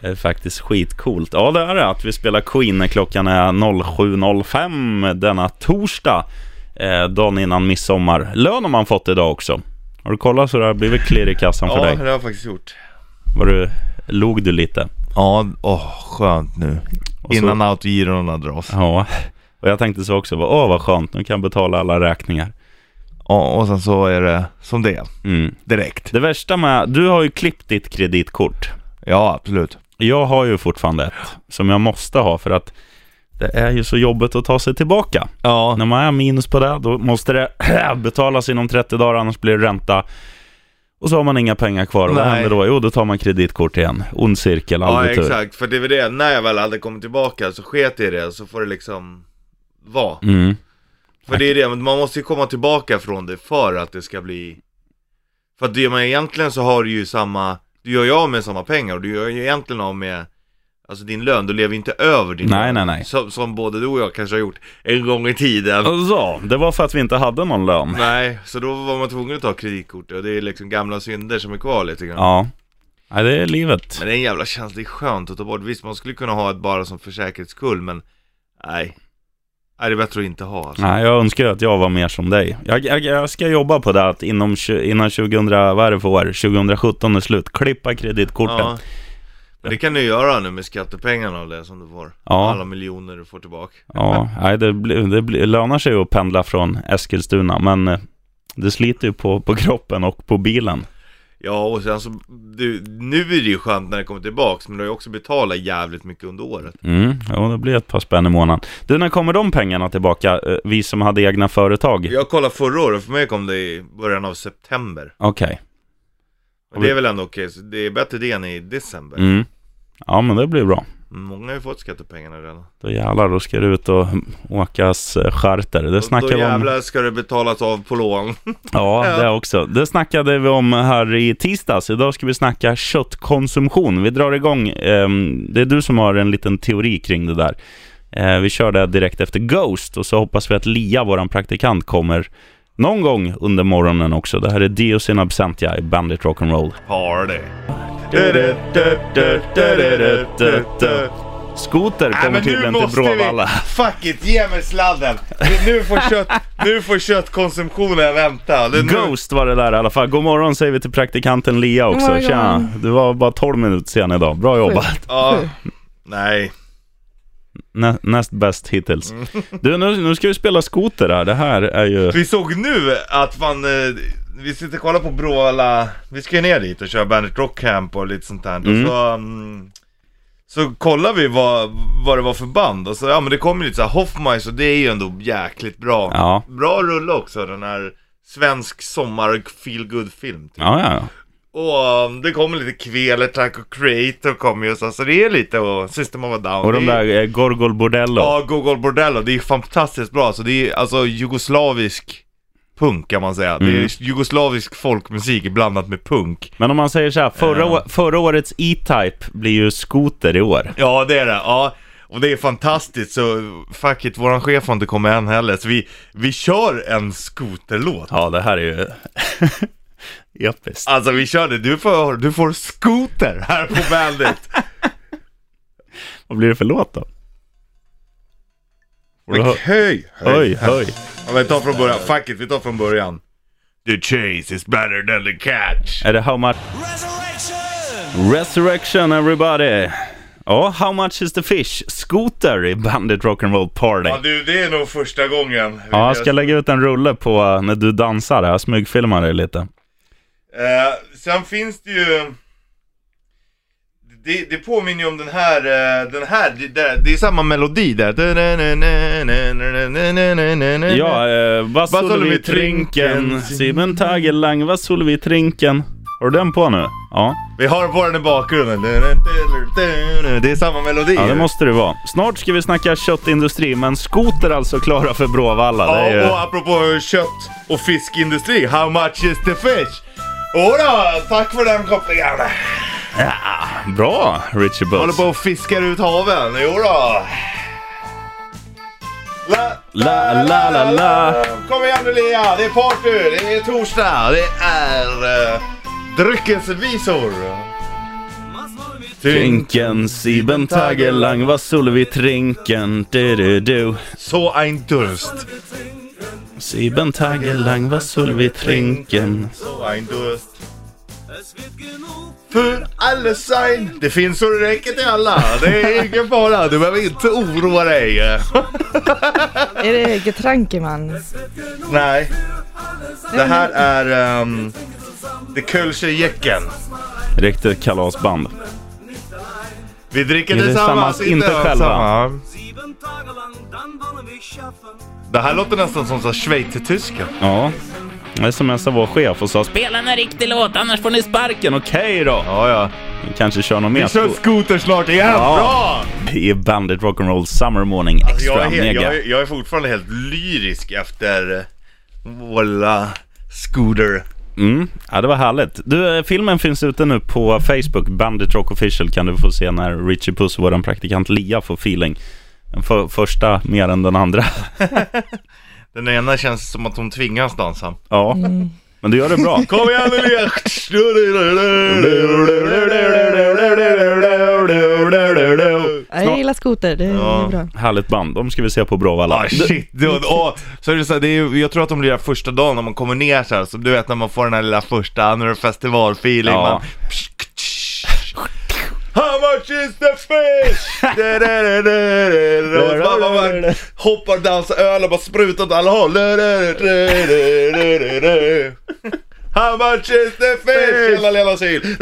är faktiskt skitcoolt. Ja, det är det. Att vi spelar Queen när klockan är 07.05 denna torsdag. Eh, dagen innan midsommar. Lön har man fått idag också. Har du kollat så det har blivit klirr i kassan för Ja, dig? det har jag faktiskt gjort. Var du, log du lite? Ja, åh, skönt nu. Och så- Innan autogirona dras. Ja. Och jag tänkte så också. Åh, vad skönt. Nu kan jag betala alla räkningar. Ja, och sen så är det som det är. Mm. Direkt. Det värsta med... Du har ju klippt ditt kreditkort. Ja, absolut. Jag har ju fortfarande ett som jag måste ha för att det är ju så jobbigt att ta sig tillbaka. Ja, När man är minus på det, då måste det betalas inom 30 dagar, annars blir det ränta. Och så har man inga pengar kvar. Och vad händer då? Jo, då tar man kreditkort igen. Ond cirkel, ja aldrig tur. exakt. För det var det, när jag väl hade kommit tillbaka så sket i det, så får det liksom vara. Mm. För det är det, men man måste ju komma tillbaka från det för att det ska bli För att det man egentligen så har du ju samma Du gör ju av med samma pengar och du gör ju egentligen av med Alltså din lön, du lever inte över din Nej, lön nej, nej. Som, som både du och jag kanske har gjort en gång i tiden Och så, det var för att vi inte hade någon lön. Nej, så då var man tvungen att ta kreditkort och det är liksom gamla synder som är kvar lite grann Ja. Nej, det är livet. Men det är en jävla känsla, det är skönt att ta bort Visst, man skulle kunna ha ett bara som för säkerhets skull men Nej Nej, det är bättre att inte ha alltså. Nej, jag önskar att jag var mer som dig. Jag, jag, jag ska jobba på det att inom, innan 2000, vad är det för år? 2017 är slut. Klippa kreditkorten. Ja. Men det kan du göra nu med skattepengarna och det som du får. Ja. Alla miljoner du får tillbaka. Ja, nej, det, det blir- lönar sig att pendla från Eskilstuna, men eh, det sliter ju på, på kroppen och på bilen. Ja, och sen så, du, nu är det ju skönt när det kommer tillbaks, men du har ju också betalat jävligt mycket under året. Mm, ja, det blir ett par spänn i månaden. Du, när kommer de pengarna tillbaka? eh, Vi som hade egna företag? Jag kollade förra året, för mig kom det i början av september. Okej. Men det är väl ändå okej, så det är bättre det än i december. Mm. Ja, men det blir bra. Många har ju fått skattepengarna redan. Då jävlar, då ska du ut och åkas eh, charter. Det Då, snackar då om. jävlar ska det betalas av på lån. Ja, det också. Det snackade vi om här i tisdags. Idag ska vi snacka köttkonsumtion. Vi drar igång. ehm, det är du som har en liten teori kring det där. Eh, vi kör det direkt efter Ghost och så hoppas vi att Lia, våran praktikant, kommer någon gång under morgonen också. Det här är Dios in absentia i Bandit Rock'n'Roll. Party. Skoter kommer men nu tydligen till vi, Bråvalla. fuck it, ge mig sladden! Nu får, kött, nu får köttkonsumtionen vänta. Nu- Ghost var det där i alla fall. God morgon säger vi till praktikanten Lia också. Morgon. Tjena, du var bara 12 minuter sen idag. Bra jobbat. Ja, nej. Nä, näst bäst hittills. Mm. Du, nu, nu ska vi spela skoter här. Det här är ju... Vi såg nu att man, eh, vi sitter och kollar på Bråvalla, vi ska ju ner dit och köra Bandit Rock Camp och lite sånt där. Mm. Och så, mm, så kollar vi vad, vad det var för band och så, ja men det kommer lite så här Hoffmeister det är ju ändå jäkligt bra. Ja. Bra rulle också, den här svensk sommar feel film typ. Ja, ja, ja. Och um, det kommer lite Kvelertak och Creator kommer ju så, så det är lite och System of a Down. Och de där eh, Gorgol Bordello. Ja, Google Bordello, det är fantastiskt bra. Så det är alltså jugoslavisk punk kan man säga. Det Mm. är jugoslavisk folkmusik blandat med punk. Men om man säger så här, förra, Ja. å- förra årets E-Type blir ju skoter i år. Ja, det är det. Ja. Och det är fantastiskt, så fuck it, våran chef har inte kommit än heller. Så vi, vi kör en skoterlåt. Ja, det här är ju episkt. Alltså vi kör det, du får, du får skoter här på Bandit. Vad blir det för låt då? Hö- höj, Höj, höj. Ja, men vi tar från början, fuck it, vi tar från början. The chase is better than the catch. Är det How much? Resurrection everybody! Ja, How much is the fish? Skoter i Bandit Rock'n'Roll Party. Ja du, det är nog första gången. Ja, jag ska lägga ut en rulle på eh, när du dansar. Jag smygfilmar dig lite. Eh, sen finns det ju... Det, det påminner ju om den här, eh, den här, det, det, är samma melodi där. Ja, eh, vad Vad skulle vi trinken? Simon Tagelang, vad skulle vi trinken? Har du den på nu? Ja. Vi har på den i bakgrunden. Det är samma melodi. Ja, det måste det vara. Snart ska vi snacka köttindustri, men skoter alltså klara för Bråvalla. Ja, ju... och apropå kött och fiskindustri, how much is the fish? Jodå, tack för den kopplingen. Ja, bra, Richie Håller Buss. på och fiskar ut haven, jodå. La, La, la, la, la. Kom igen nu Lea, det är party, det är torsdag, det är uh, dryckesvisor. Trinken, sieben Tage lang var soll vi trinken, du du du. Så ein Durst. Sieben Tage lang var soll vi trinken. Så ein Durst. För alla sein. Det finns så det räcker till alla. Det är ingen fara. Du behöver inte oroa dig. Är det Getrankeman? Nej. Det här är um, The Kölsche Jecken. Riktigt kalasband. Vi dricker Är det tillsammans, samma- inte själva? Det här låter nästan som så schweizertyska. Ja. Jag smsade vår chef och sa spela en riktig låt annars får ni sparken. Okej då. Ja, ja. Kanske kör något mer. Vi kör skoter snart igen. Ja. Bra! Det är Bandit Rock'n'Roll Summer Morning Alltså, Extra jag, är helt, Mega. jag, jag är fortfarande helt lyrisk efter vår lilla scooter. Mm. Ja, det var härligt. Du, eh, filmen finns ute nu på Facebook. Bandit Rock Official kan du få se när Richie Puss vår praktikant Lia får feeling. Den för, första mer än den andra. Den ena känns som att hon tvingas dansa. Ja, men du gör det bra. Kom igen Lia! Jag gillar skoter, det är Ja. bra. Härligt band. De ska vi se på Bråvalla. Ah shit, det, åh, så är det så här, det är, jag tror att de blir där första dagen när man kommer ner så här, så du vet när man får den här lilla första, när det är festivalfeeling, Ja. man How much is the fish? Man hoppar, dansar, öl och bara sprutar åt alla håll. How much is the fish? Tjena lilla syl.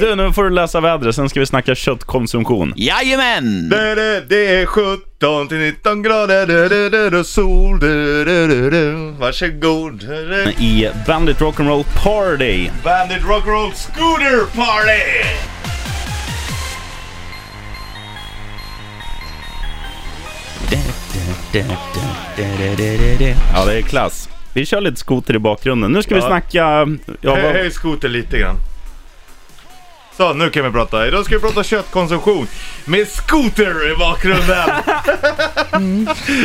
Du, nu får du läsa vädret, sen ska vi snacka köttkonsumtion. Jajamän! Det är 70 är 17 till 19 grader, sol. Varsågod. I Bandit Rock'n'Roll Party. Bandit Rock'n'Roll Scooter Party! Ja, det är klass. Vi kör lite skoter i bakgrunden. Nu ska vi snacka... Ja, vad, Höj skoter lite grann. Så, nu kan vi prata. Idag ska vi prata köttkonsumtion med skoter i bakgrunden.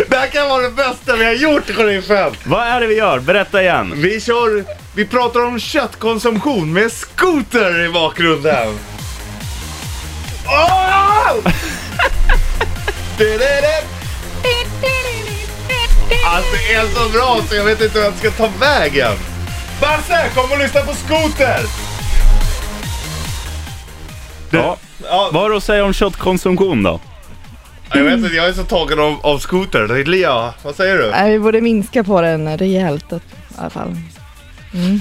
det här kan vara det bästa vi har gjort i 75. vad är det vi gör? Berätta igen. Vi kör, vi pratar om köttkonsumtion med skoter i bakgrunden. Oh! Alltså det är så bra så jag vet inte hur jag ska ta vägen. Basse, kom och lyssna på skoter! Ja. Ja, Vad har du att säga om köttkonsumtion då? jag vet inte, jag är så tagen av, av skoter. Lia, vad säger du? Nej, vi borde minska på den rejält i alla fall. Mm,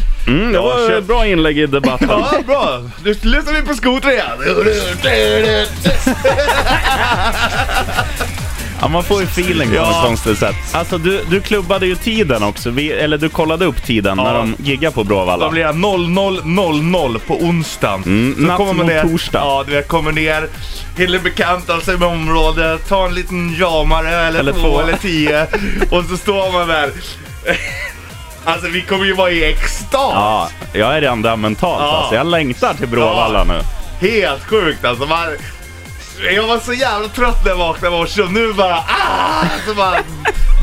det Ja, var ett bra inlägg i debatten. Ja, bra! Nu lyssnar vi på skoter igen. Ja, man får ju feeling på Ja. något konstigt sätt. Alltså, du, du klubbade ju tiden också. Vi, eller du kollade upp tiden Ja. när de giggar på Då Bråvalla. blir jag 00.00 på onsdagen. Mm, natt kommer man mot ner, torsdag. Ja, du vet, kommer ner, hinner bekanta sig med området, ta en liten jamare eller, Eller två, två. eller tio och så står man där. Alltså vi kommer ju vara i extas. Ja, jag är redan där mentalt Ja. alltså. Jag längtar till Bråvalla nu. Helt sjukt alltså. Man, jag var så jävla trött när jag vaknade i morse och nu bara ah! Så bara,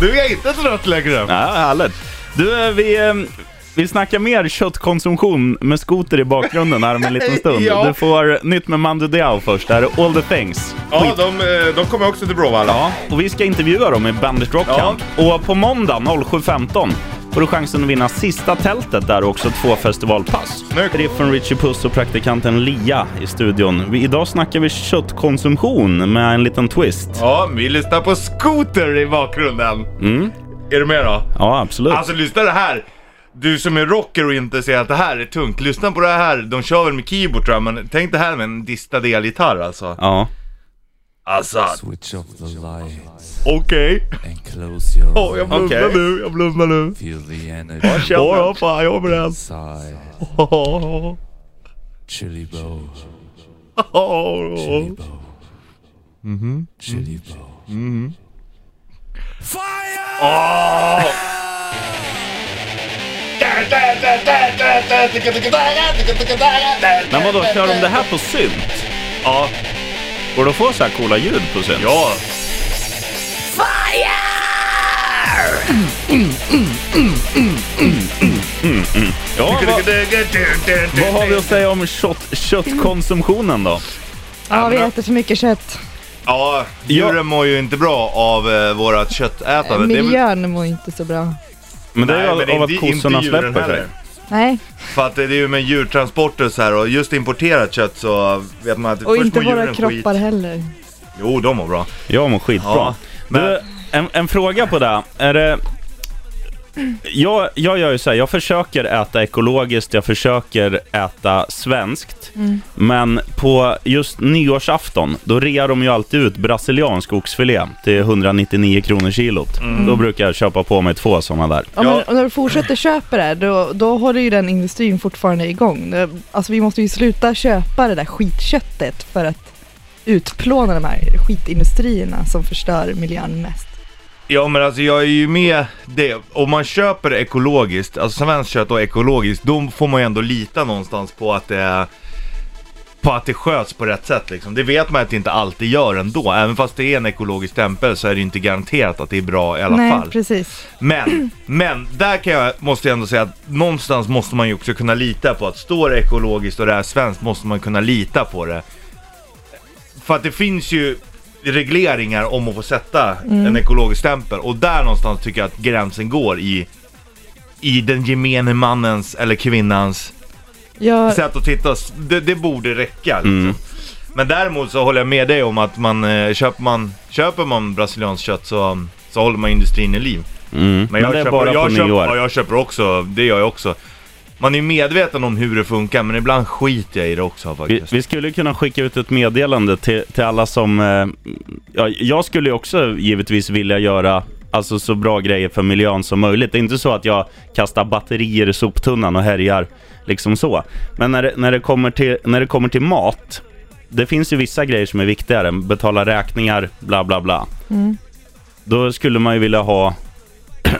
nu är jag inte trött längre. Ja, härligt. Du, eh, vi, eh, vi snackar mer köttkonsumtion med skoter i bakgrunden här om en liten stund. Ja. Du får nytt med Mando Diao först. Det här är All the things. Ja, de, eh, de kommer också till Bråvalla. Ja, och vi ska intervjua dem i Bandit Rock Ja. Camp. Och på måndag 07.15 får du chansen att vinna sista tältet där och också två festivalpass. Snyggt. Riffen, Richie Puss och praktikanten Lia i studion. Vi, idag snackar vi köttkonsumtion med en liten twist. Ja, vi lyssnar på skoter i bakgrunden. Mm. Är du med då? Ja, absolut. Alltså lyssna det här. Du som är rocker och inte ser att det här är tungt, lyssna på det här. De kör väl med keyboard tror jag, men tänk det här med en distad elgitarr alltså. Ja. Alltså, Switch off the lights okej. and close your Åh, jag eyes. blundar Okej. nu, jag blundar nu. Feel the energy Åh, ja, fan, jag är beredd. inside. Chili bow, chili bow. Mm-hmm. Chili bow. Men vadå, kör de det här på synt? Ja, Går det att få så här coola ljud på synt? ja. Ja, vad, vad har vi att säga om kött, köttkonsumtionen då? Ja, vi äter för mycket kött. Ja, djuren mår ju inte bra av eh, vårat köttätande. Miljön mår inte så bra. Men det är Nej, ju men av att inte- inte kossorna djuren släpper sig. heller. Nej, För att det är ju med djurtransporter så här och just importerat kött så vet man att och först inte mår våra djuren kroppar skit. heller. Jo, de mår bra. Jag mår skitbra. Ja, men- Du, en, en fråga på det. Är det... Jag, jag gör ju så här, jag försöker äta ekologiskt, jag försöker äta svenskt. Mm. Men på just nyårsafton, då rear de ju alltid ut brasiliansk oxfilé till 199 kronor kilot. Mm. Då brukar jag köpa på mig två sådana där. Ja, men, och när du fortsätter köpa det, då, då håller ju den industrin fortfarande igång. Alltså vi måste ju sluta köpa det där skitköttet för att utplåna de här skitindustrierna som förstör miljön mest. Ja men alltså jag är ju med det. Om man köper ekologiskt, alltså svenskt kött och ekologiskt, då får man ju ändå lita någonstans på att det är på att det sköts på rätt sätt liksom. Det vet man att det inte alltid gör ändå. Även fast det är en ekologisk stämpel så är det inte garanterat att det är bra i alla Nej, fall. precis. Men, men där kan jag, måste jag ändå säga att någonstans måste man ju också kunna lita på att står det ekologiskt och det är svenskt måste man kunna lita på det. För att det finns ju regleringar om att få sätta en ekologisk stämpel och där någonstans tycker jag att gränsen går i i den gemene mannens eller kvinnans Jag, sätt att titta. Det, det borde räcka liksom. Mm. Men däremot så håller jag med dig om att man, eh, köper man, köper man brasilianskt kött så, så håller man industrin i liv. Mm. Men, jag det är köper, bara jag på köper, nyår. Ja, jag köper också, det gör jag också. Man är medveten om hur det funkar, men ibland skiter jag i det också Vi, faktiskt. vi skulle kunna skicka ut ett meddelande till, till alla som... Eh, ja, jag skulle ju också givetvis vilja göra alltså, så bra grejer för miljön som möjligt. Det är inte så att jag kastar batterier i soptunnan och härjar liksom så. Men när det, när det, kommer, till, när det kommer till mat, det finns ju vissa grejer som är viktigare. Betala räkningar, bla bla bla. mm. Då skulle man ju vilja ha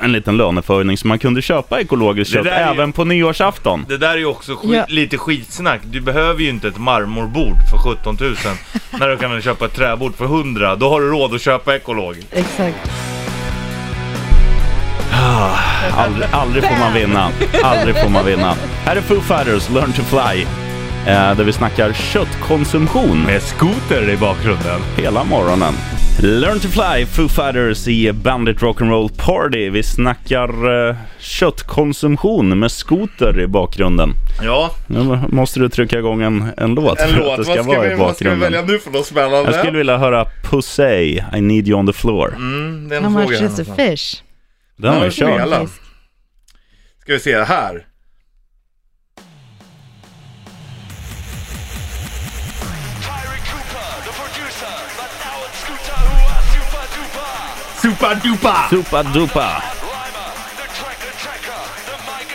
en liten löneförhöjning så man kunde köpa ekologiskt kött är ju- även på nyårsafton. Det där är ju också skit, Ja. lite skitsnack. Du behöver ju inte ett marmorbord för 17 000 när du kan köpa ett träbord för 100. Då har du råd att köpa ekologiskt. exakt. Aldrig, aldrig får man vinna. Aldrig får man vinna. Här är Foo Fighters, Learn to Fly. Eh, där vi snackar köttkonsumtion Med skoter i bakgrunden. hela morgonen. Learn to Fly, Foo Fighters i Bandit Rock'n'Roll Party. Vi snackar eh, köttkonsumtion med skoter i bakgrunden. Ja, Nu måste du trycka igång en, en låt en för låt. att det Vad ska ska, vara vi, i vad ska vi bakgrunden. välja nu för något spännande? Jag skulle vilja höra Pussy, I need you on the floor. Mm, den How såg much is a här fish? Den har vi kört. Ska vi se här.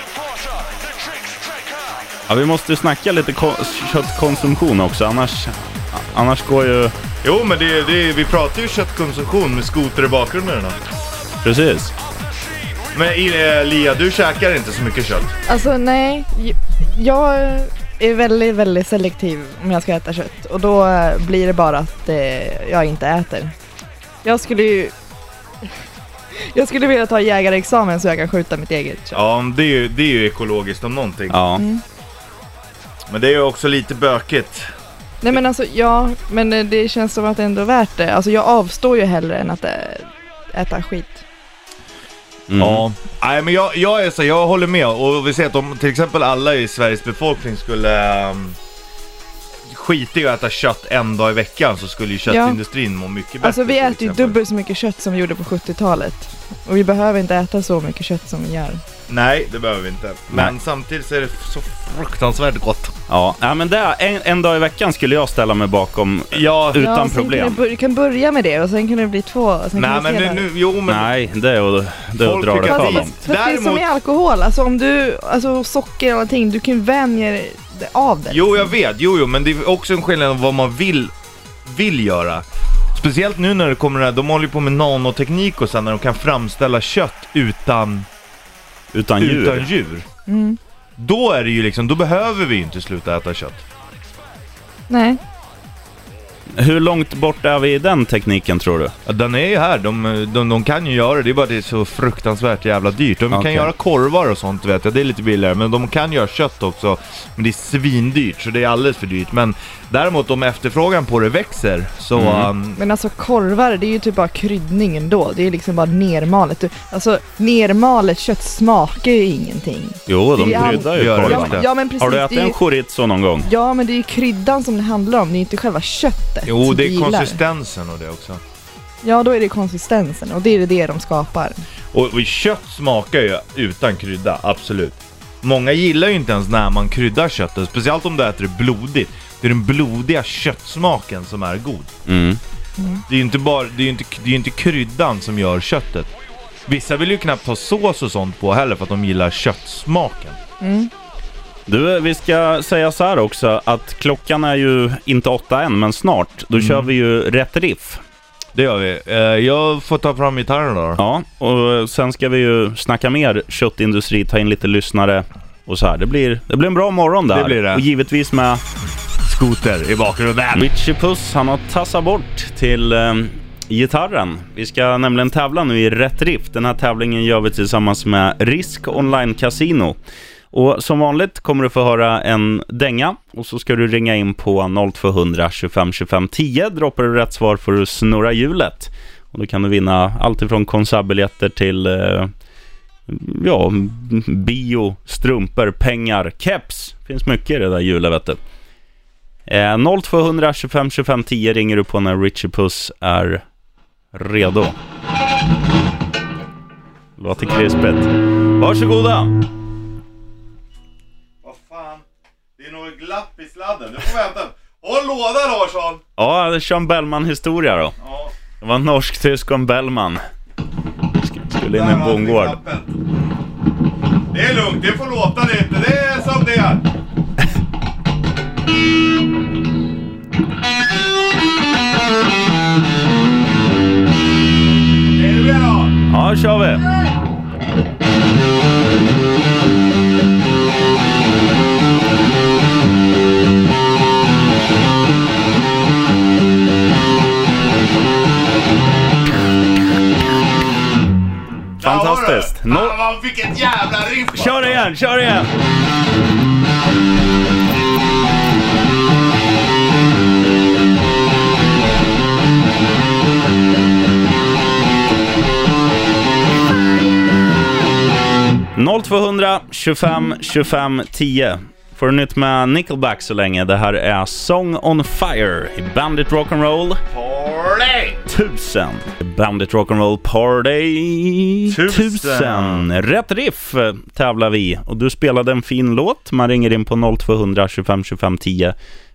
Enforcer, the tricks tracker. Ja, vi måste snacka lite ko- köttkonsumtion också, annars, annars går ju... Jo men det, det, vi pratar ju köttkonsumtion med skoter i bakgrunden. Då. Precis. Men eh, Lia, du käkar inte så mycket kött. Alltså nej, jag är väldigt, väldigt selektiv om jag ska äta kött och då eh, blir det bara att eh, jag inte äter. Jag skulle ju Jag skulle vilja ta jägarexamen så jag kan skjuta mitt eget kött. Ja, det är ju, det är ju ekologiskt om någonting. Ja. Mm. Men det är ju också lite bökigt. Nej men alltså ja, men eh, det känns som att det ändå är värt det. Alltså jag avstår ju hellre än att ä- äta skit. Mm. Ja. Nej men jag, jag är så, jag håller med och vi ser att om till exempel alla i Sveriges befolkning skulle um, skita i att äta kött en dag i veckan så skulle ju köttindustrin må mycket bättre. Alltså vi äter ju dubbelt så mycket kött som vi gjorde på 70-talet. Och vi behöver inte äta så mycket kött som vi gör. Nej, det behöver vi inte. Men Nej. samtidigt så är det så fruktansvärt gott. Ja, ja men det, en, en dag i veckan skulle jag ställa mig bakom Ja, utan ja, problem. Kan du, kan börja med det och sen kan det bli två. Sen nej kan men det, nu, jo men Nej, det är att, det är att Folk dra det för att det är- långt. Det är som i alkohol, alltså om du, alltså socker och allting, du kan ju vänja dig av det. Jo, jag vet. Jo, jo, men det är också en skillnad om vad man vill, vill göra. Speciellt nu när det kommer det här, de håller ju på med nanoteknik och sen när de kan framställa kött utan, Utan djur. utan djur. Mm. Då är det ju liksom, då behöver vi ju inte sluta äta kött. Nej. Hur långt bort är vi i den tekniken tror du? Ja, den är ju här, de, de, de kan ju göra det, det är bara det är så fruktansvärt jävla dyrt. De Okej. kan göra korvar och sånt vet jag, det är lite billigare. Men de kan göra kött också, men det är svindyrt så det är alldeles för dyrt. Men däremot om efterfrågan på det växer så... Mm. um, Men alltså korvar, det är ju typ bara kryddning ändå. Det är liksom bara nermalet. Du- Alltså nermalet kött smakar ju ingenting. Jo, de kryddar ju korven. Ja, ja men precis. Har du ätit en chorizo någon gång? ja men det är ju kryddan som det handlar om, det är ju inte själva köttet. jo, det är konsistensen och det också. Ja, då är det konsistensen och det är det de skapar. Och, och kött smakar ju utan krydda, absolut. Många gillar ju inte ens när man kryddar köttet, speciellt om du äter det blodigt. Det är den blodiga köttsmaken som är god. Mm. Det är ju inte bara, det är inte, det är inte kryddan som gör köttet. Vissa vill ju knappt ha sås och sånt på heller för att de gillar köttsmaken. Mm. Du, vi ska säga så här också att klockan är ju inte åtta än, men snart. Då Mm. kör vi ju rätt riff. Det gör vi. Eh, jag får ta fram gitarren då. Ja, och sen ska vi ju snacka mer köttindustri, ta in lite lyssnare och så här. Det blir, det blir en bra morgon där. Det blir det. Och givetvis med Skoter i bakgrunden. Richie Puss, han har tassat bort till eh, gitarren. Vi ska nämligen tävla nu i Rätt Riff. Den här tävlingen gör vi tillsammans med Risk Online Casino. Och som vanligt kommer du få höra en dänga och så ska du ringa in på 0200 25 25 10. Droppar du rätt svar får du snurra hjulet. Och då kan du vinna allt ifrån konsertbiljetter till eh, ja, bio, strumpor, pengar, keps. Finns mycket i det där hjulet vet du. Eh, 0200 25 25 10 ringer du på när Richie Puss är redo. Låter krispigt. Varsågoda! Vad fan? Det är något glapp i sladden. Du får vänta. Håll låda Larsson! Ja, det kör en Bellman-historia då. Ja, Det var norsk, tysk och en Bellman. Sk- Skulle in i en bondgård. Det är lugnt, det får låta lite. Det är som det. Är då? Kör vi! Fantastiskt. No- vilket jävla riff! Kör igen, kör igen! ...0200 25 25 10. Får du nytt med Nickelback så länge. Det här är Song on Fire i Bandit Rock'n'Roll Party! 1000. Bandit Rock'n'Roll Party Tusen. 1000. Rätt riff eh, tävlar vi och du spelade en fin låt. Man ringer in på 0200 25 25 10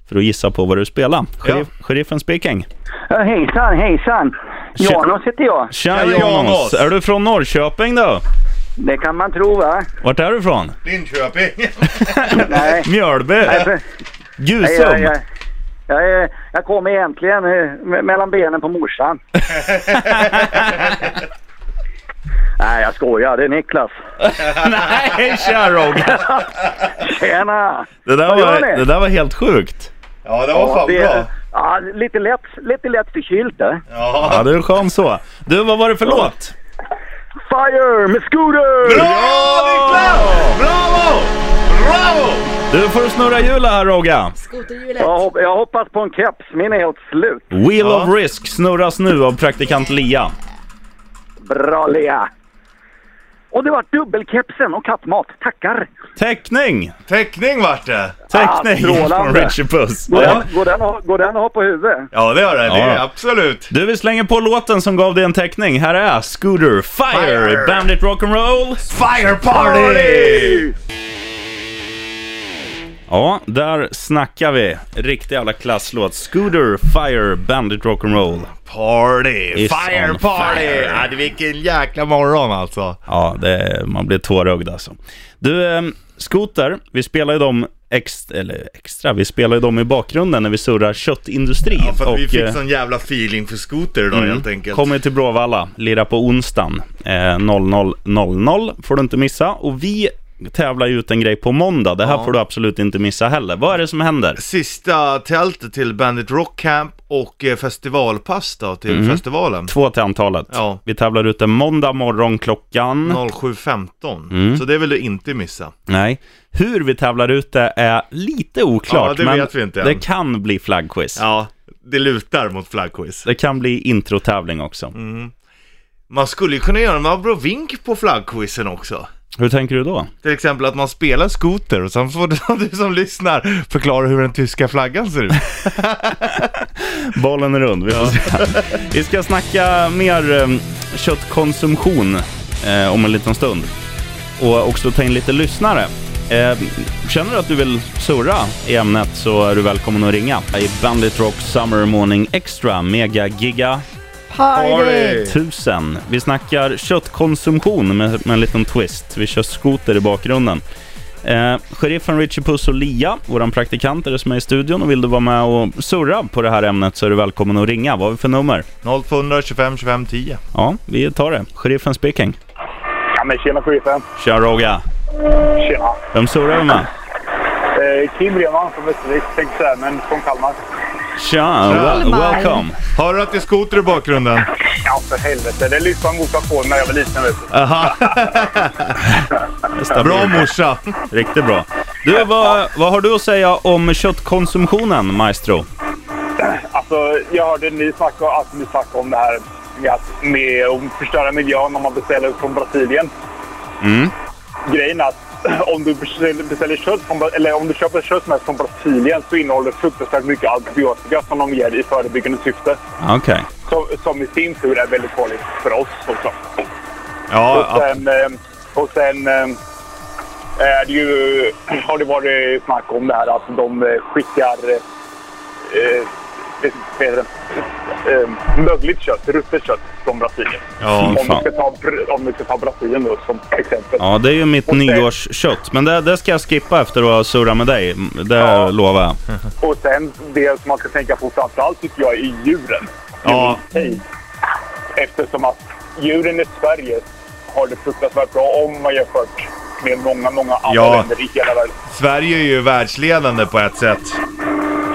för att gissa på vad du spelar. Sheriff, Sheriffen speaking. Ja, hejsan, hejsan. Janos heter jag. Tja. Janos. Är du från Norrköping då? Det kan man tro va? Vart är du ifrån? Linköping. Nej. Mjölby? Nej, för, Gusum? jag, jag, jag, jag, jag kommer egentligen eh, me- mellan benen på morsan. Nej, jag skojar. Det är Niklas. Nej, tja Roger. Tjena! Det där, Vad var, det där var helt sjukt. Ja, det var fan det, bra. ja, lite lätt, lite lätt förkylt där. Ja. Ja, du är skön så. Du, vad var det för låt? Fire med Scooter! Bra Niklas! Bravo! Bravo! Du får snurra hjulet här Rogga. Skoterhjulet. Jag, hop- jag hoppas på en keps. Min är helt slut. Wheel Ja. of Risk snurras nu av praktikant Lia. Bra Lea. Och det var dubbelkepsen och kattmat. Tackar! Teckning! Teckning vart det. Teckning Ah, strålande. från Richie Puss. Går, Ja. den, går, den, att- går den att ha på huvudet? Ja, det gör det. Det är Ja. absolut. Du, vi slänger på låten som gav dig en teckning. Här är Scooter Fire, Fire. Bandit Rock'n'Roll. Fire party! Ja, där snackar vi. Riktig jävla klasslåt. Scooter Fire, Bandit Rock'n'Roll. Party! Is Fire party! fire. Ja, det vilken jäkla morgon alltså. Ja, det, man blir tårögd alltså. Du, eh, Scooter, vi spelar ju dem extra, eller extra, vi spelar ju dem i bakgrunden när vi surrar köttindustri. Ja, för att vi fick eh, sån jävla feeling för skoter idag Mm. helt enkelt. Kommer till Bråvalla, lirar på onsdagen. Eh, 00.00 får du inte missa. Och vi tävlar ju ut en grej på måndag. Det här Ja. får du absolut inte missa heller. Vad är det som händer? Sista tältet till Bandit Rock Camp och eh, festivalpass då till Mm. festivalen. Två till antalet. Ja. Vi tävlar ut en måndag morgon klockan... 07.15. Mm. Så det vill du inte missa. Nej. Hur vi tävlar ut det är lite oklart. Ja, det men vet vi inte än. det kan bli flaggquiz. Ja, det lutar mot flaggquiz. Det kan bli introtävling också. Mm. Man skulle ju kunna göra en bra vink på flaggquizen också. Hur tänker du då? Till exempel att man spelar skoter och sen får du, du som lyssnar förklara hur den tyska flaggan ser ut. Bollen är rund, vi får se. Vi ska snacka mer um, köttkonsumtion eh, om en liten stund. Och också ta in lite lyssnare. Eh, känner du att du vill surra i ämnet så är du välkommen att ringa. I Bandit Rock Summer Morning Extra Mega Giga Party! 1000. Vi snackar köttkonsumtion med, med en liten twist. Vi kör skoter i bakgrunden. Eh, sheriffen Richie Puss och Lia, våran praktikant, är det som är i studion. Och vill du vara med och surra på det här ämnet så är du välkommen att ringa. Vad har vi för nummer? 0200 25 25 10. Ja, vi tar det. Sheriffen speaking. Ja, men tjena sheriffen. Tja Roga. Tjena. Vem surrar vi med? Eh, Kim Rehman från Västervik, tänkte säga, men från Kalmar. Tja, well, welcome. Hör du att det är skoter i bakgrunden? Ja, för helvete. Det lyssnade morsan på när jag var liten, vet du. Aha, bra morsa. Riktigt bra. Du, vad, vad har du att säga om köttkonsumtionen, maestro? Alltså, jag hörde ni snacka, att ni snackade om det här med att med att förstöra miljön om man beställer från Brasilien. Mm. Grejen är att om du beställer, kött från, eller om du köper kött som är från Brasilien så innehåller det fruktansvärt mycket antibiotika som de ger i förebyggande syfte. Okej. Som, som i sin tur är väldigt farligt för oss också. Ja, Och sen, eh, och sen eh, är det ju, har det varit snack om det här att de eh, skickar eh, eh, vad heter det? Mögligt kött, ruttet kött från Brasilien. ja. Om vi, fan. ska ta, om vi ska ta Brasilien då som exempel. Ja, det är ju mitt Och sen- nyårskött. Men det, det ska jag skippa efter att ha surrat med dig. Det Ja. lovar jag. Och sen det som man ska tänka på framförallt tycker jag är djuren. Ja. Eftersom att djuren i Sverige har det fruktansvärt bra om man jämfört med många, många andra Ja. länder i hela världen. Sverige är ju världsledande på ett sätt.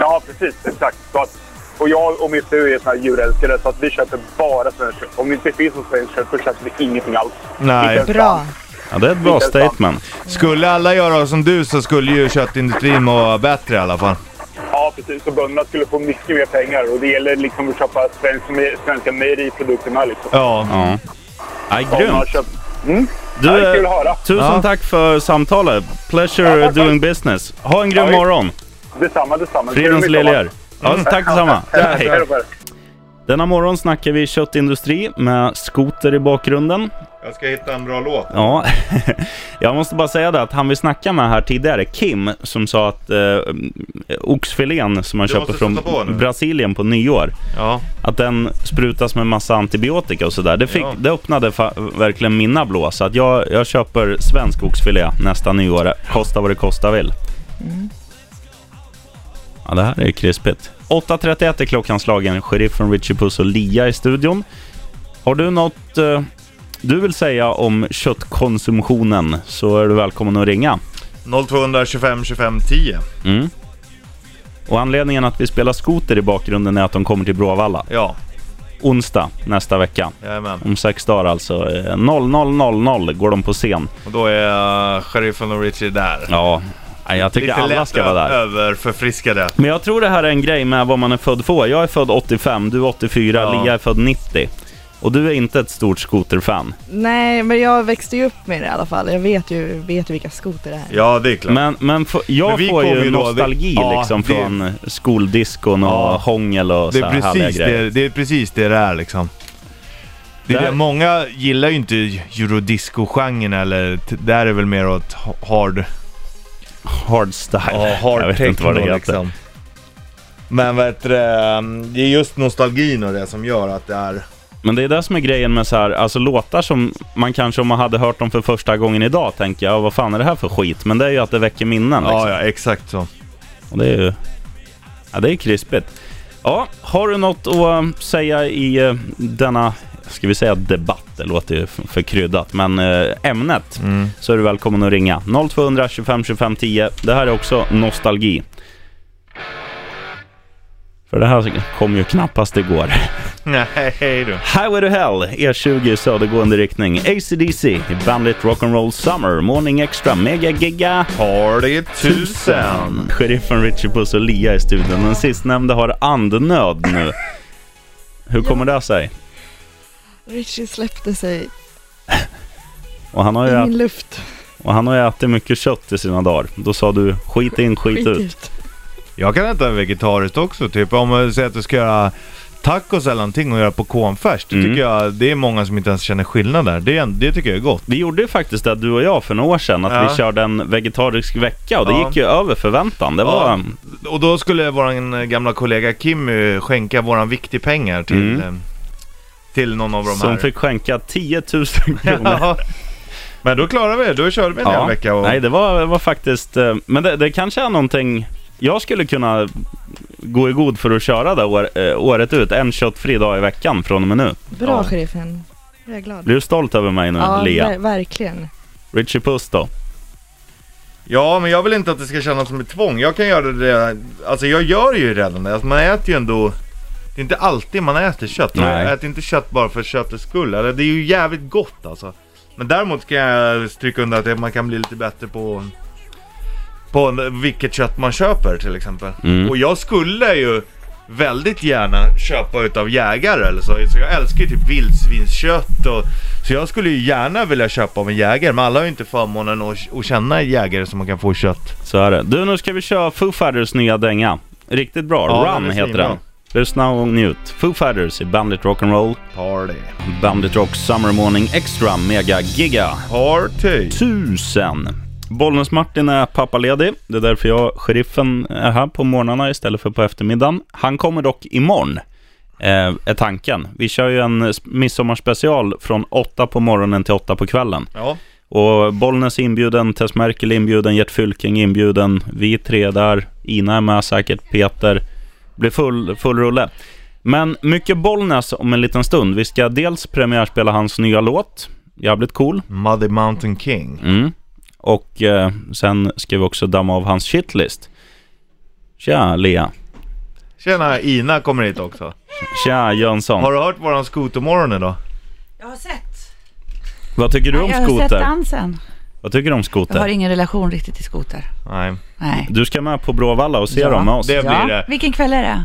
Ja, precis. Exakt. Så att, och jag och min fru är såna här djurälskare så att vi köper bara svenskt kött. Om det inte finns något svenskt kött så köper vi ingenting alls. Nej. Inte Bra. Ja, det är ett bra Inte statement. Skulle alla göra som du så skulle ju köttindustrin må bättre i alla fall. Ja, precis. Så bönderna skulle få mycket mer pengar och det gäller liksom att köpa svensk, svenska mejeriprodukter med liksom. Ja. Ja. Nej, man grymt. köper- Mm. Du, Ja, det är kul att höra. tusen Ja. tack för samtalet. Pleasure Ja, tack. doing business. Ha en grym Ja, morgon. Detsamma, detsamma. Fridens Trevlig midsommar. liljer. Ja, tack detsamma. Hej. Denna morgon snackar vi köttindustri med skoter i bakgrunden. Jag ska hitta en bra låt. Ja, jag måste bara säga det att han vi snackade med här tidigare, Kim, som sa att eh, oxfilén som man Du köper från på. Brasilien på nyår, Ja. att den sprutas med massa antibiotika och sådär. Det, fick, Ja. det öppnade verkligen mina blå, så att jag, jag köper svensk oxfilé nästa nyår, kosta vad det kosta vill. Ja, det här är krispigt. 8.31 är klockan slagen. Sheriffen Richie Puss och Lia i studion. Har du något eh, du vill säga om köttkonsumtionen så är du välkommen att ringa. 0200 25 25 10. Mm. Och anledningen att vi spelar skoter i bakgrunden är att de kommer till Bråvalla. Ja, Onsdag nästa vecka. jajamän. Om sex dagar alltså. Eh, 00.00 går de på scen. Och då är uh, sheriffen och Richie där. Ja, nej, jag tycker Lite alla ska vara där. överförfriskade. Men jag tror det här är en grej med vad man är född på. Jag är född 85, du är 84, Ja. Lia är född 90. Och du är inte ett stort skoterfan. Nej, men jag växte ju upp med det i alla fall. Jag vet ju, vet ju vilka skoter det är. Ja, det är klart. Men, men f- jag Men vi får kommer ju ju då- nostalgi ja, liksom det- från skoldiskon och Ja. hångel och det så är, här härliga precis grejer. det, det är precis det det är liksom. Det är Där- det, många gillar ju inte eurodisco-genren eller t- där är väl mer åt ha- hard, Hardstyle. ja, jag hard vet inte vad det techno heter. liksom. Men heter det, det är just nostalgin och det som gör att det är... Men det är det som är grejen med så här, alltså låtar som man kanske om man hade hört dem för första gången idag tänker jag, vad fan är det här för skit? Men det är ju att det väcker minnen liksom. Ja, ja, exakt så. Och det är ju... Ja, det är krispigt. Ja, har du något att eh, säga i eh, denna ska vi säga debatt? Det låter ju för kryddat. Men eh, ämnet Mm. så är du välkommen att ringa. 0200 25 25 10. Det här är också nostalgi. För det här kom ju knappast igår. Nej du. Highway to Hell, E20 i södergående riktning. ACDC Bandit Rock'n'Roll Summer, Morning Extra, Mega Giga. Party tusen. Sheriffen Richie Puss och Lia i studion. Den sistnämnde har andnöd nu. Hur kommer det sig? Richie släppte sig Och han, har ju min ät, luft. och han har ju ätit mycket kött i sina dagar. Då sa du skit in, skit ut. Jag kan äta vegetariskt också, typ om man säger att du ska göra tacos eller någonting och göra på konfärs. Det Mm. tycker jag, det är många som inte ens känner skillnad där. Det, är- det tycker jag är gott. Vi gjorde ju faktiskt det, du och jag, för några år sedan. Att Ja. vi körde en vegetarisk vecka och det Ja. gick ju över förväntan. Det Ja. var... Och då skulle vår gamla kollega Kim eh, skänka våran viktig pengar till, Mm. Till någon av de Som här. fick skänka 10 000 kronor. Ja. Men då klarade vi det, då körde vi en hel vecka och... Nej, det var, var faktiskt... eh, Men det, det kanske är någonting... Jag skulle kunna gå i god för att köra det år, eh, året ut. En köttfri dag i veckan från och med nu. Bra Ja. sheriffen. Jag är glad. Blir du stolt över mig nu, ja, Lia? ver- verkligen. Richie Puss då? Ja, men jag vill inte att det ska kännas som ett tvång. Jag kan göra det, alltså jag gör ju redan det. Alltså man äter ju ändå, det är inte alltid man äter kött. Nej. Jag äter inte kött bara för köttets skull. Eller det är ju jävligt gott alltså. Men däremot kan jag stryka under att man kan bli lite bättre på på vilket kött man köper till exempel. Mm. Och jag skulle ju väldigt gärna köpa utav jägare eller så. Så jag älskar ju typ vildsvinskött och Så jag skulle ju gärna vilja köpa av en jägare men alla har ju inte förmånen att, att känna jägare som man kan få kött. Så är det. Du, nu ska vi köra Foo Fighters nya dänga. Riktigt bra. Ja, den Run heter svinbra. Lyssna och njut. Foo Fighters i Bandit Rock'n'Roll. Party. Bandit Rock Summer Morning Extra Mega Giga. Party. Tusen. Bollnäs Martin är pappaledig. Det är därför jag, sheriffen, är här på morgnarna istället för på eftermiddagen. Han kommer dock imorgon, eh, är tanken. Vi kör ju en midsommarspecial från 8 på morgonen till 8 på kvällen. Ja. Och Bollnäs inbjuden, Tess Merkel inbjuden, Gert Fylking inbjuden. Vi tre där, Ina är med säkert, Peter. Blir full, full rulle. Men mycket Bollnäs om en liten stund. Vi ska dels premiärspela hans nya låt, jävligt cool. Muddy Mountain King. Mm. Och eh, sen ska vi också damma av hans shitlist. Tja Lea. Tjena, Ina kommer hit också. Tja Jönsson. Har du hört våran skotermorgon idag? Jag har sett. Vad tycker du om jag har sett skoter? dansen. Vad tycker du om Jag har skoter? ingen relation riktigt till skoter. Nej. Nej. Du ska med på Bråvalla och se Ja. dem med oss. Det blir det. Vilken kväll är det?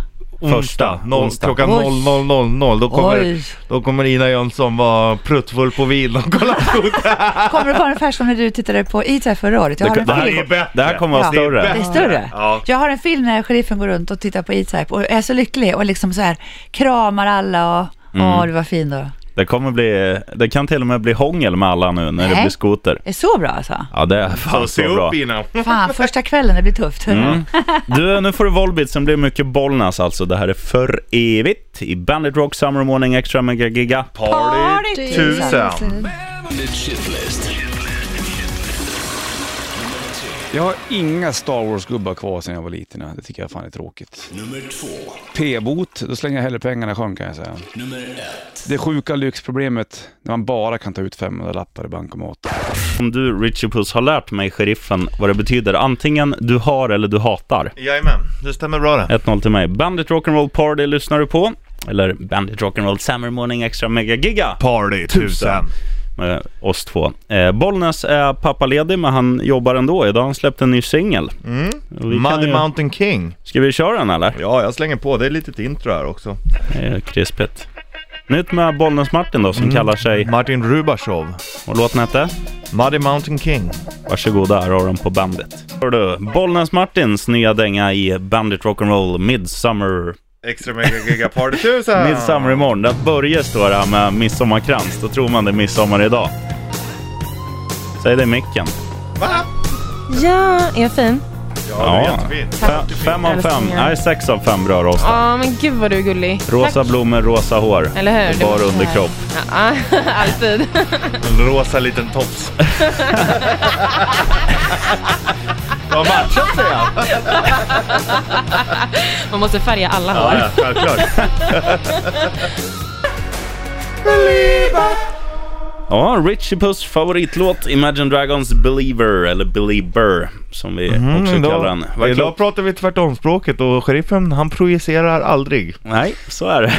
Första. Noll, Onsdag. klockan Oj. 00.00 då kommer, Oj. då kommer Ina Jönsson vara pruttfull på vin och kolla skoter. Kommer det vara ungefär som när du tittade på E-Type förra året? Jag har Det- en det här film. Det här kommer vara Ja. större. Det är Det är större? Ja. Jag har en film när sheriffen går runt och tittar på E-Type och är så lycklig och liksom så här kramar alla och Mm. åh, du var fin då. Det kommer bli, det kan till och med bli hångel med alla nu när det Nej. blir skoter. Det är så bra alltså. Ja det är Så fan se så bra. upp Ina. Fan, första kvällen, det blir tufft. Mm. Du, nu får du Volbit som blir mycket Bollnäs alltså. Det här är för evigt i Bandit Rock Summer Morning Extra Mega Giga. Party tusen. Jag har inga Star Wars-gubbar kvar sedan jag var liten. Det tycker jag fan är tråkigt. Nummer två. P-bot, då slänger jag hellre pengarna i sjön kan jag säga. Nummer ett. Det sjuka lyxproblemet när man bara kan ta ut 500 lappar i bankomat. Om du, Richie Puss, har lärt mig, sheriffen, vad det betyder. Antingen du har eller du hatar. Jajamän, det stämmer bra det. 1-0 till mig. Bandit Rock'n'Roll Party lyssnar du på. Eller Bandit Rock'n'Roll Summer Morning Extra Mega Giga. Party tusen. Med oss två. Eh, Bollnäs är pappaledig men han jobbar ändå. Idag har han släppt en ny singel. Mm. Muddy ju- Mountain King. Ska vi köra den eller? Ja, jag slänger på. Det är lite intro här också. Är krispigt. Nytt med Bollnäs-Martin då som Mm. kallar sig... Martin Rubashov. Och låten hette? Muddy Mountain King. Varsågoda, här har de på bandet. Hör du, Bollnäs-Martins nya dänga i Bandit Rock'n'Roll Midsummer... Extra mega giga party tusen. Midsummer imorgon. Där Börje står här med midsommarkrans. Då tror man det är midsommar idag. Säg det i micken. Va? Ja, är jag fin? Ja, det är jättefint. Fem, fem av fem. Älsklingar. Nej, sex av fem bra rostad. Ja, men gud vad du är gullig. Rosa blommor, rosa hår. Eller hur? Och Bara underkropp. Ja, alltid. En rosa liten tops. Har matchat säger jag. Man måste färga alla hår. Ja, ja, självklart. Ja, Richie Puss favoritlåt Imagine Dragons Believer, eller Belieber som vi Mm, också idag- kallar den. Vad är Idag pratar vi tvärtomspråket och sheriffen han projicerar aldrig. Nej, så är det.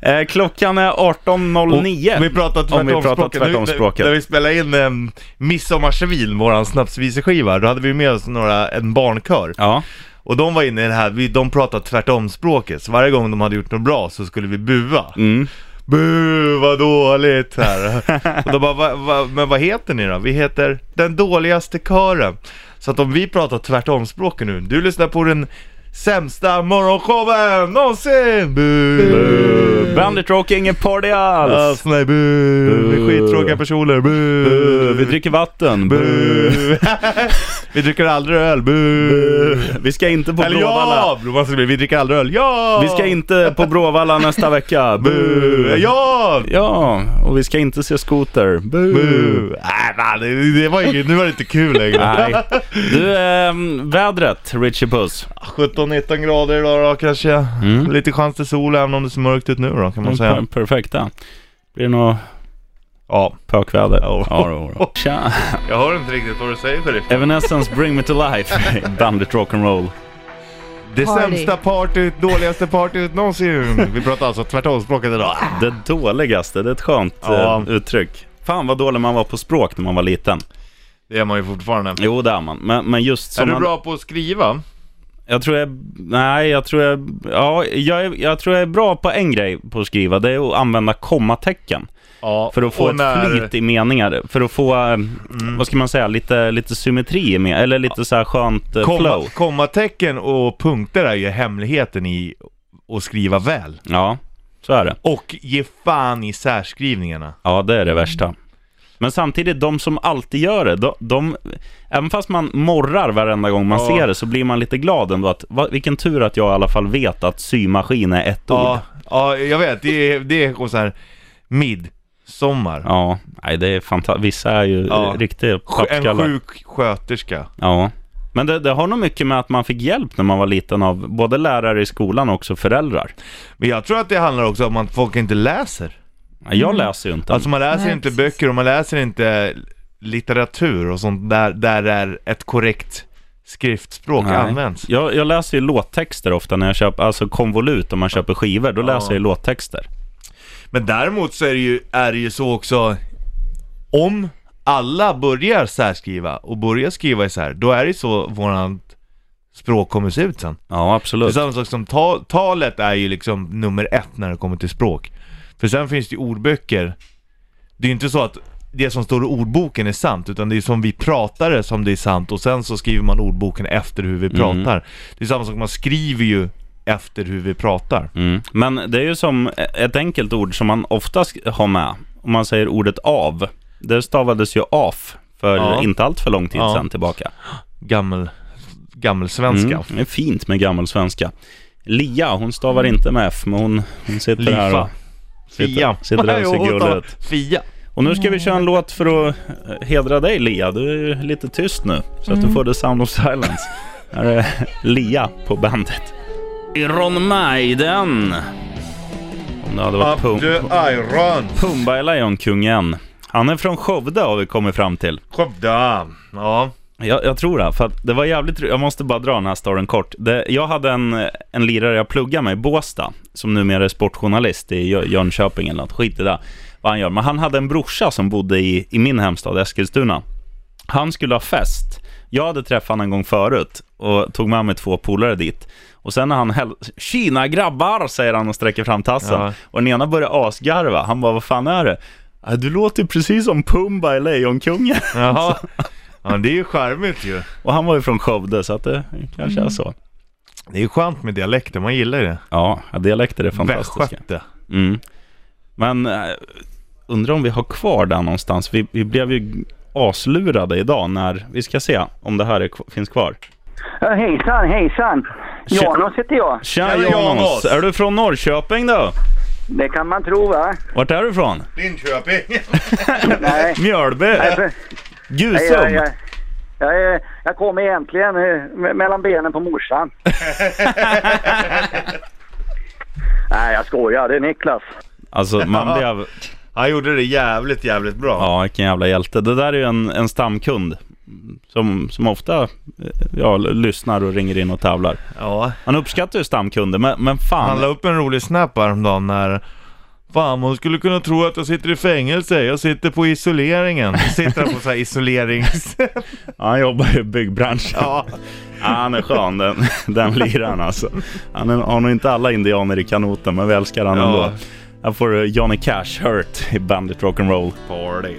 eh, klockan är 18.09. Vi pratar Om vi pratar tvärtomspråket. tvärtomspråket. Nu, när vi spelade in um, Midsommarsvin, våran snapsviseskiva, då hade vi med oss några, en barnkör. Ja. Och de var inne i det här, vi, de pratade tvärtomspråket. Så varje gång de hade gjort något bra så skulle vi bua. Mm. Bu, vad dåligt här. och då bara, va, va, men vad heter ni då? Vi heter Den dåligaste kören. Så att om vi pratar tvärtomspråket nu, du lyssnar på den sämsta morgonshowen någonsin! Bu! Bandit Rock, ingen party alls. Alls nej, bu! Vi är skittråkiga personer, bu! Bu. Vi dricker vatten. Bu. Bu! vi dricker aldrig öl, bu! Vi ska inte på Eller Bråvalla. ja! Vi dricker aldrig öl, ja! Vi ska inte på Bråvalla nästa vecka. Bu! Ja! Ja, och vi ska inte se skoter. Bu. Bu! Nej, nej, det, det var inget, nu var det inte kul längre. Nej. Du, ehm, vädret, Richie Puss. 17-19 grader idag då kanske. Mm. Lite chans till sol även om det ser mörkt ut nu då kan man säga. Per- Perfekta. Blir det något Ja. pökväder? Ja. Då, då. Tja. Jag hör inte riktigt vad du säger Filip. Evanescence Bring Me To Life. Bandit Rock'n'Roll. Det Party. sämsta partyt, dåligaste partyt någonsin. Vi pratar alltså tvärtomspråket idag. Det dåligaste, det är ett skönt Ja. eh, uttryck. Fan vad dålig man var på språk när man var liten. Det är man ju fortfarande. Jo, det är man. Men, men just som är du man, bra på att skriva? Jag tror jag... Nej, jag tror jag... Ja, jag, jag tror jag är bra på en grej på att skriva. Det är att använda kommatecken. Ja. För att få ett när- Mm. flyt i meningar. För att få, eh, vad ska man säga, lite, lite symmetri med, Eller lite så här skönt eh, Komma, flow. kommatecken och punkter är ju hemligheten i att skriva väl. Ja, så är det. Och ge fan i särskrivningarna. Ja, det är det värsta. Men samtidigt, de som alltid gör det, de, de, även fast man morrar varenda gång man Ja. ser det, så blir man lite glad ändå att, va, vilken tur att jag i alla fall vet att symaskin är ett Ja, ord. ja jag vet. Det är, det är så här midsommar. Ja, nej det är fantastiskt. Vissa är ju Ja. riktiga En pappskallar. sjuk sköterska. Ja. Men det, det har nog mycket med att man fick hjälp när man var liten av både lärare i skolan och också föräldrar. Men jag tror att det handlar också om att folk inte läser. Ja, Jag läser ju inte. Alltså man läser Nej, inte precis. böcker och man läser inte litteratur och sånt där, där är ett korrekt skriftspråk Nej. används. Jag, jag läser ju låttexter ofta när jag köper, alltså konvolut om man köper skivor, då Ja. läser jag ju låttexter. Men däremot så är det ju, är det ju så också om alla börjar särskriva och börjar skriva isär, då är det så våran språk kommer se ut sen. Ja, Det är absolut. samma sak som ta, talet är ju liksom nummer ett när det kommer till språk. För sen finns det ju ordböcker. Det är ju inte så att det som står i ordboken är sant, utan det är som vi pratar det som det är sant och sen så skriver man ordboken efter hur vi Mm. pratar. Det är samma sak, man skriver ju efter hur vi pratar. Mm. Men det är ju som ett enkelt ord som man oftast har med. Om man säger ordet av. Det stavades ju af för Ja. inte allt för lång tid Ja. sedan tillbaka. Gammel, gammelsvenska. Mm. Det är fint med gammelsvenska. Lia, hon stavar inte med F, men hon, hon sitter Lifa. här och Fia. sitter där och ser Jo, gullig ut. Fia. Och nu ska vi köra en låt för att eh, hedra dig Lia. Du är lite tyst nu, så Mm. att du får the sound of silence. Här är Lia på bandet. Iron Maiden. Om det hade varit Pum, Iron. Pumba är Lejonkungen. Han är från Skövde har vi kommit fram till. Skövde. Ja. Jag, jag tror det, för att det var jävligt Jag måste bara dra den här storyn kort. Det, jag hade en, en lirare jag pluggade med i Båstad, som numera är sportjournalist i Jö- Jönköping eller något. Skit i det, vad han gör. Men han hade en brorsa som bodde i, i min hemstad Eskilstuna. Han skulle ha fest. Jag hade träffat honom en gång förut och tog med mig två polare dit. Och sen när han häl... Kina grabbar, säger han och sträcker fram tassen. Ja. Och den ena börjar asgarva. Han bara, vad fan är det? "Ja, Du låter precis som Pumba i Lejonkungen. Jaha. Ja, det är ju charmigt ju. Och han var ju från Skövde, så att det kanske är så. Det är ju skönt med dialekter, man gillar det. Ja, dialekter är fantastiska. Västgöte. Mm. Men äh, undrar om vi har kvar den någonstans. Vi, vi blev ju aslurade idag när, vi ska se om det här är, finns kvar. Ja, hejsan, hejsan. Tja. Janos heter jag. Tja Tjena, Janos! Janos. Är du från Norrköping då? Det kan man tro va? Vart är du ifrån? Linköping. Nej. Mjölby? Nej, för, Gusum? jag, jag, jag, jag kom egentligen eh, me- mellan benen på morsan. Nej, jag skojar. Det är Niklas. Alltså man blev... Han gjorde det jävligt, jävligt bra. Ja, vilken jävla hjälte. Det där är ju en, en stamkund. Som, som ofta eh, ja, lyssnar och ringer in och tävlar. Ja. Han uppskattar ju stamkunder, men, men fan. Han la upp en rolig snap häromdagen när Fan, man skulle kunna tro att jag sitter i fängelse. Jag sitter på isoleringen. Sitter på så här isolerings... Han jobbar i byggbranschen. Ja. Ja, han är skön den, den liraren alltså. Han är, har nog inte alla indianer i kanoten, men vi älskar han Ja. ändå. Här får du Johnny Cash, Hurt i Bandit Rock'n'Roll. Party.